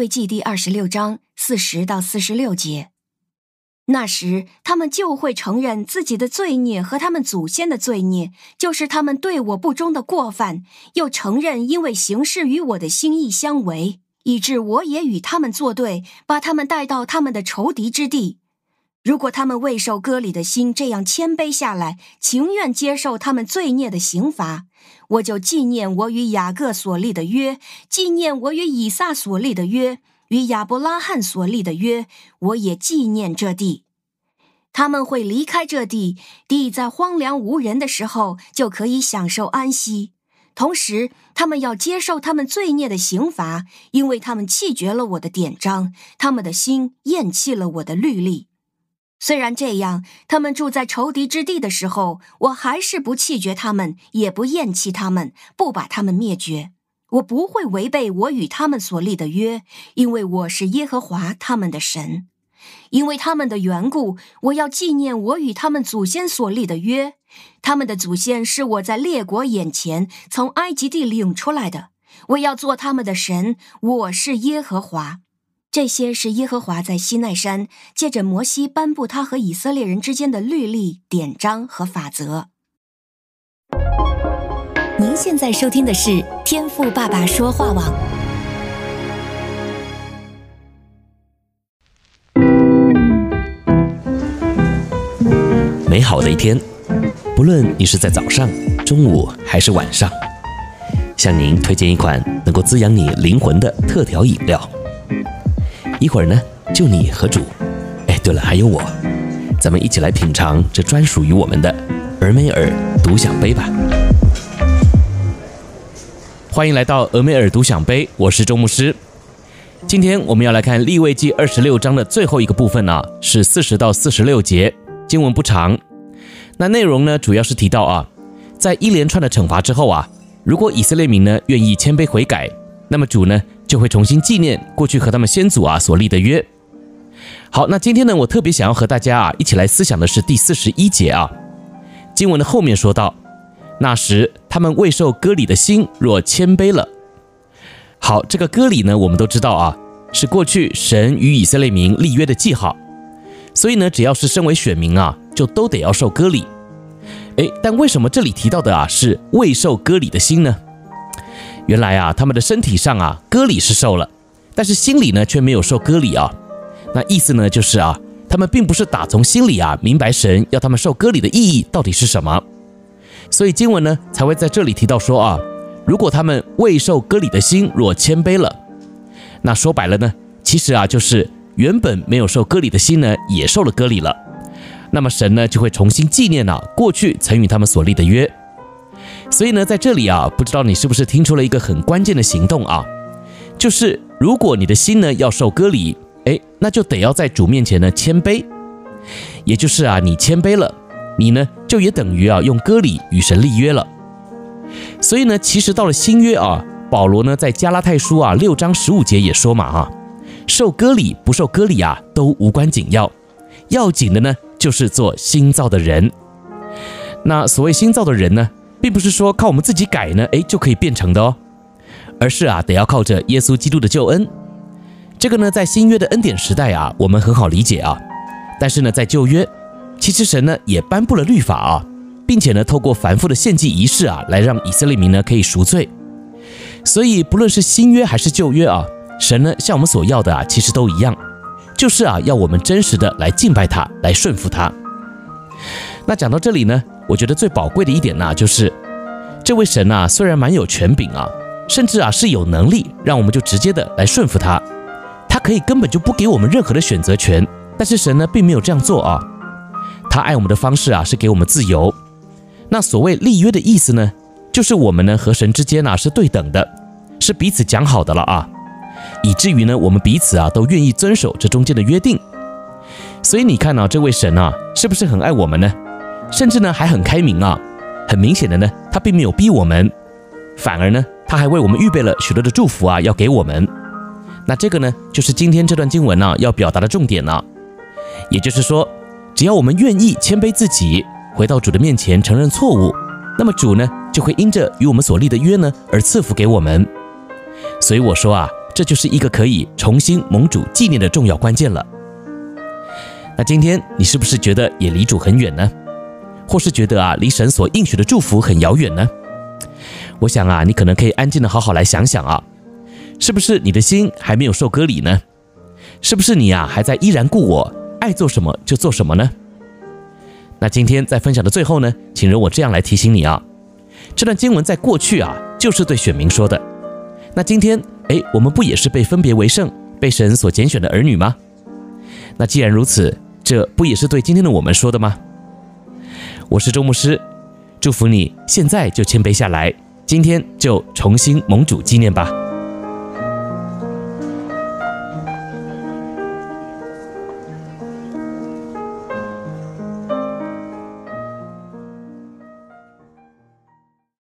会记第二十六章四十到四十六节。那时，他们就会承认自己的罪孽和他们祖先的罪孽，就是他们对我不忠的过犯；又承认因为行事与我的心意相违，以致我也与他们作对，把他们带到他们的仇敌之地。如果他们未受割礼的心这样谦卑下来，情愿接受他们罪孽的刑罚，我就纪念我与雅各所立的约，纪念我与以撒所立的约。与亚伯拉罕所立的约，我也纪念这地。他们会离开这地，地在荒凉无人的时候，就可以享受安息。同时，他们要接受他们罪孽的刑罚，因为他们弃绝了我的典章，他们的心厌弃了我的律例。虽然这样，他们住在仇敌之地的时候，我还是不弃绝他们，也不厌弃他们，不把他们灭绝。我不会违背我与他们所立的约，因为我是耶和华他们的神。因为他们的缘故，我要纪念我与他们祖先所立的约。他们的祖先是我在列国眼前从埃及地领出来的。我要做他们的神，我是耶和华。这些是耶和华在西奈山借着摩西颁布他和以色列人之间的律例、典章和法则。您现在收听的是天赋爸爸说话网。美好的一天，不论你是在早上、中午还是晚上，向您推荐一款能够滋养你灵魂的特调饮料。一会儿呢，就你和主，哎，对了，还有我，咱们一起来品尝这专属于我们的俄美尔独享杯吧。欢迎来到俄美尔独享杯，我是周牧师。今天我们要来看利未记二十六章的最后一个部分呢、啊，是四十到四十六节，经文不长。那内容呢，主要是提到啊，在一连串的惩罚之后啊，如果以色列民呢愿意谦卑悔改，那么主呢就会重新纪念过去和他们先祖啊所立的约。好，那今天呢，我特别想要和大家啊一起来思想的是第四十一节啊，经文的后面说到。那时，他们未受割礼的心若谦卑了。好，这个割礼呢，我们都知道啊，是过去神与以色列民立约的记号。所以呢，只要是身为选民啊，就都得要受割礼。诶，但为什么这里提到的啊是未受割礼的心呢？原来啊，他们的身体上啊割礼是受了，但是心里呢却没有受割礼啊。那意思呢就是啊，他们并不是打从心里啊明白神要他们受割礼的意义到底是什么。所以经文呢才会在这里提到说啊，如果他们未受割礼的心若谦卑了，那说白了呢，其实啊就是原本没有受割礼的心呢也受了割礼了，那么神呢就会重新纪念了啊过去曾与他们所立的约。所以呢在这里啊，不知道你是不是听出了一个很关键的行动啊，就是如果你的心呢要受割礼，哎，那就得要在主面前呢谦卑，也就是啊你谦卑了。你呢，就也等于啊，用割礼与神立约了。所以呢，其实到了新约啊，保罗呢在加拉太书啊六章十五节也说嘛啊，受割礼不受割礼啊，都无关紧要，要紧的呢就是做新造的人。那所谓新造的人呢，并不是说靠我们自己改呢，哎就可以变成的哦，而是啊得要靠着耶稣基督的救恩。这个呢，在新约的恩典时代啊，我们很好理解啊，但是呢，在旧约。其实神呢也颁布了律法啊，并且呢透过繁复的献祭仪式啊，来让以色列民呢可以赎罪。所以不论是新约还是旧约啊，神呢向我们所要的啊，其实都一样，就是啊要我们真实的来敬拜他，来顺服他。那讲到这里呢，我觉得最宝贵的一点呢，就是这位神啊虽然蛮有权柄啊，甚至啊是有能力让我们就直接的来顺服他，他可以根本就不给我们任何的选择权，但是神呢并没有这样做啊。他爱我们的方式啊，是给我们自由。那所谓立约的意思呢，就是我们呢和神之间啊是对等的，是彼此讲好的了啊，以至于呢我们彼此啊都愿意遵守这中间的约定。所以你看啊，这位神啊是不是很爱我们呢？甚至呢还很开明啊。很明显的呢，他并没有逼我们，反而呢他还为我们预备了许多的祝福啊要给我们。那这个呢就是今天这段经文呢要表达的重点了，也就是说。只要我们愿意谦卑自己，回到主的面前承认错误，那么主呢就会因着与我们所立的约呢而赐福给我们。所以我说啊，这就是一个可以重新蒙主纪念的重要关键了。那今天你是不是觉得也离主很远呢？或是觉得啊，离神所应许的祝福很遥远呢？我想啊，你可能可以安静的好好来想想啊，是不是你的心还没有受割礼呢？是不是你啊还在依然故我，爱做什么就做什么呢？那今天在分享的最后呢，请容我这样来提醒你啊，这段经文在过去啊就是对选民说的。那今天诶，我们不也是被分别为圣、被神所拣选的儿女吗？那既然如此，这不也是对今天的我们说的吗？我是周牧师，祝福你现在就谦卑下来，今天就重新蒙主纪念吧。